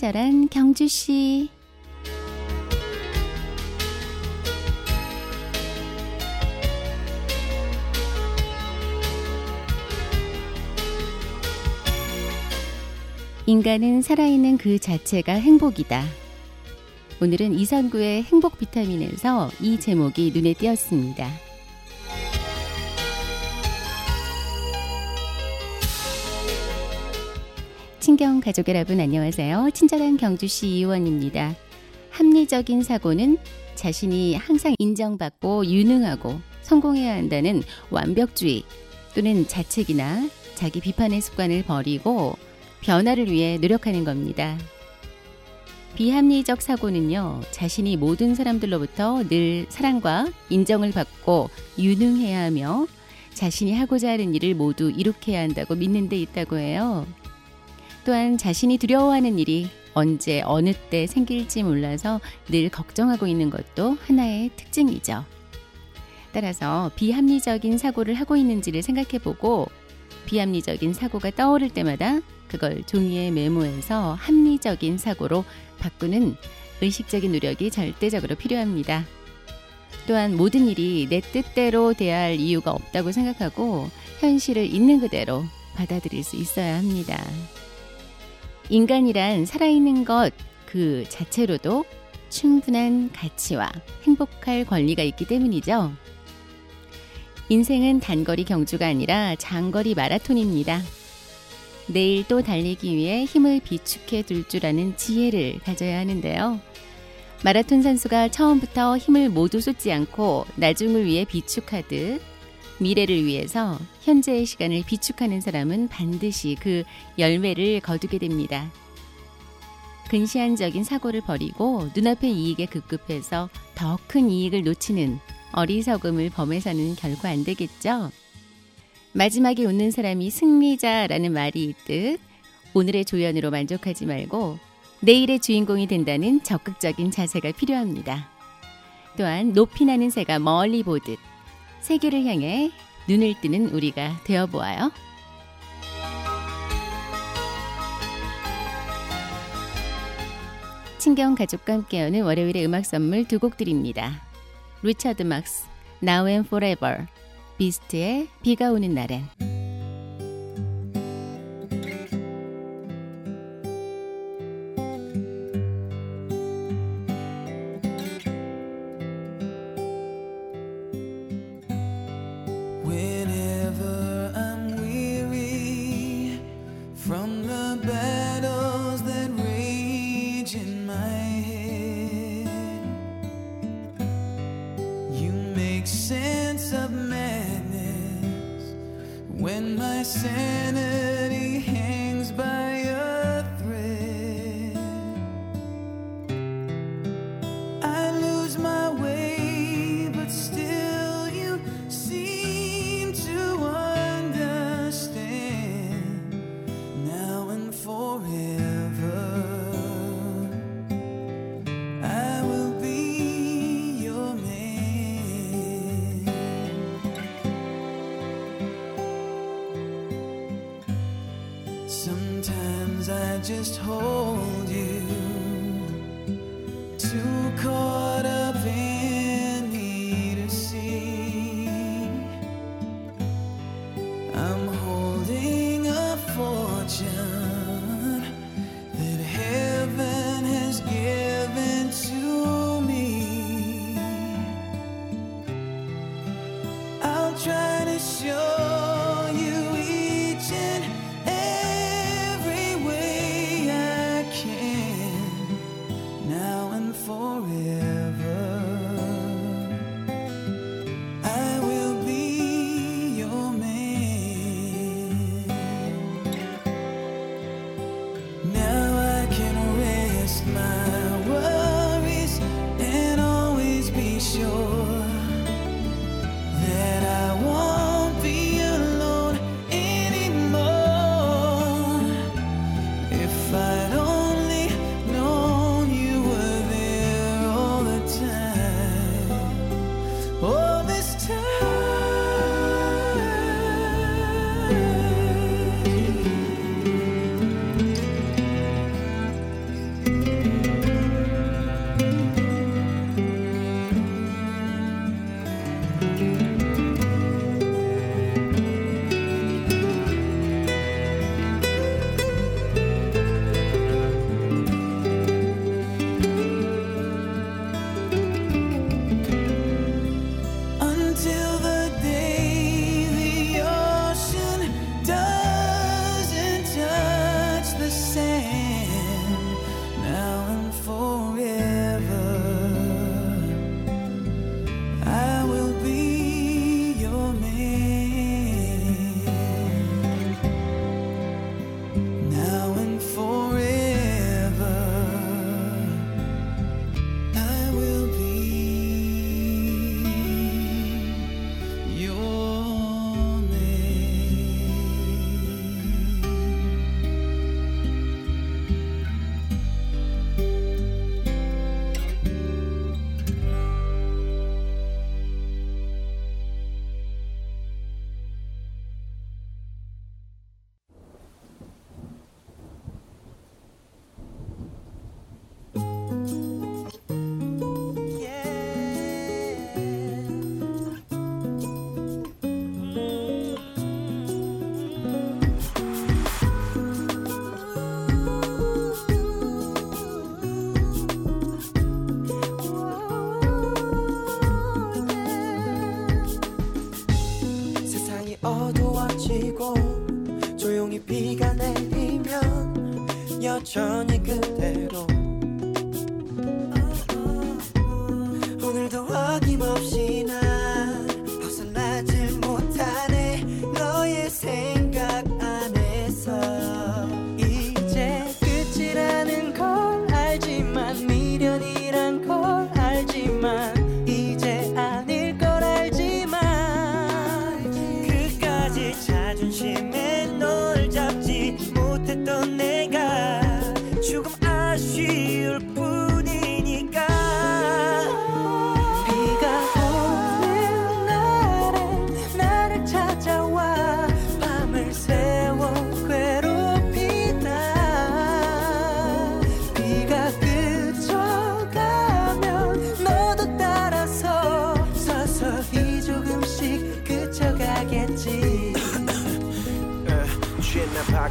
친절한 경주 씨. 인간은 살아있는 그 자체가 행복이다. 오늘은 이선구의 행복 비타민에서 이 제목이 눈에 띄었습니다. 친경 가족 여러분 안녕하세요. 친절한 경주시 의원입니다. 합리적인 사고는 자신이 항상 인정받고 유능하고 성공해야 한다는 완벽주의 또는 자책이나 자기 비판의 습관을 버리고 변화를 위해 노력하는 겁니다. 비합리적 사고는요, 자신이 모든 사람들로부터 늘 사랑과 인정을 받고 유능해야 하며 자신이 하고자 하는 일을 모두 이룩해야 한다고 믿는 데 있다고 해요. 또한 자신이 두려워하는 일이 언제 어느 때 생길지 몰라서 늘 걱정하고 있는 것도 하나의 특징이죠. 따라서 비합리적인 사고를 하고 있는지를 생각해 보고 비합리적인 사고가 떠오를 때마다 그걸 종이에 메모해서 합리적인 사고로 바꾸는 의식적인 노력이 절대적으로 필요합니다. 또한 모든 일이 내 뜻대로 돼야 할 이유가 없다고 생각하고 현실을 있는 그대로 받아들일 수 있어야 합니다. 인간이란 살아있는 것 그 자체로도 충분한 가치와 행복할 권리가 있기 때문이죠. 인생은 단거리 경주가 아니라 장거리 마라톤입니다. 내일 또 달리기 위해 힘을 비축해 둘 줄 아는 지혜를 가져야 하는데요. 마라톤 선수가 처음부터 힘을 모두 쏟지 않고 나중을 위해 비축하듯 미래를 위해서 현재의 시간을 비축하는 사람은 반드시 그 열매를 거두게 됩니다. 근시안적인 사고를 버리고 눈앞의 이익에 급급해서 더 큰 이익을 놓치는 어리석음을 범해서는 결코 안 되겠죠. 마지막에 웃는 사람이 승리자라는 말이 있듯 오늘의 조연으로 만족하지 말고 내일의 주인공이 된다는 적극적인 자세가 필요합니다. 또한 높이 나는 새가 멀리 보듯 세계를 향해 눈을 뜨는 우리가 되어 보아요. 친경 가족과 함께하는 월요일의 음악 선물 두 곡 드립니다. 리처드 막스, Now and Forever, 비스트의 비가 오는 날엔. Just hold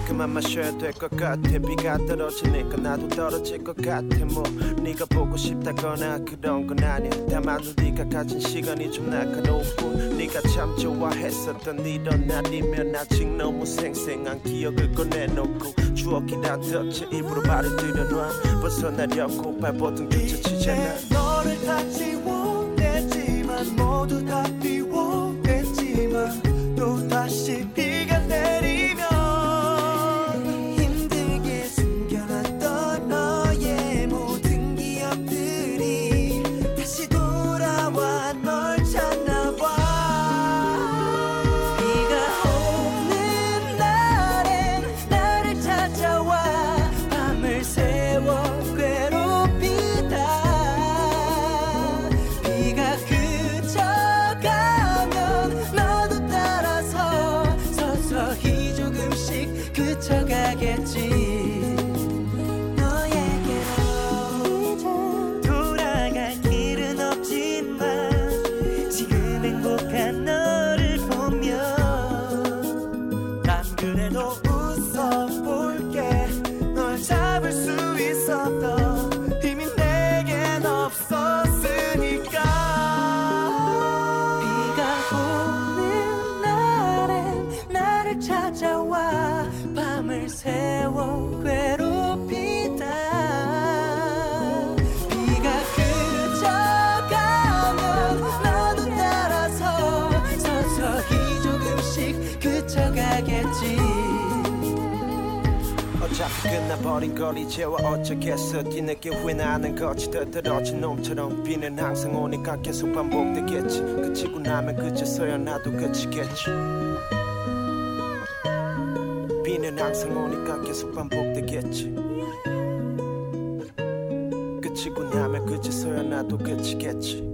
그만 마셔야 될 것 같아. 비가 떨어지니까 나도 떨어질 것 같아. 뭐 네가 보고 싶다거나 그런 건 아니야. 다만 우리가 가진 시간이 좀 날카로운 뿐 네가 참 좋아했었던 이런 날이면 아직 너무 생생한 기억을 꺼내놓고 추억이란 덫에 입으로 말을 들여놔. 벗어나려고 발버둥 뒤쳐치잖아. 너를 다 지워냈지만 모두 다 그쳐가겠지 그쳐가겠지. 어차피 끝나버린 걸 이제와 어쩌겠어. 뒤늦게 후회나는 거지. 더떨어진 놈처럼 비는 항상 오니까 계속 반복되겠지. 그치고 나면 그제서야 나도 그치겠지. 비는 항상 오니까 계속 반복되겠지. 그치고 나면 그제서야 나도 그치겠지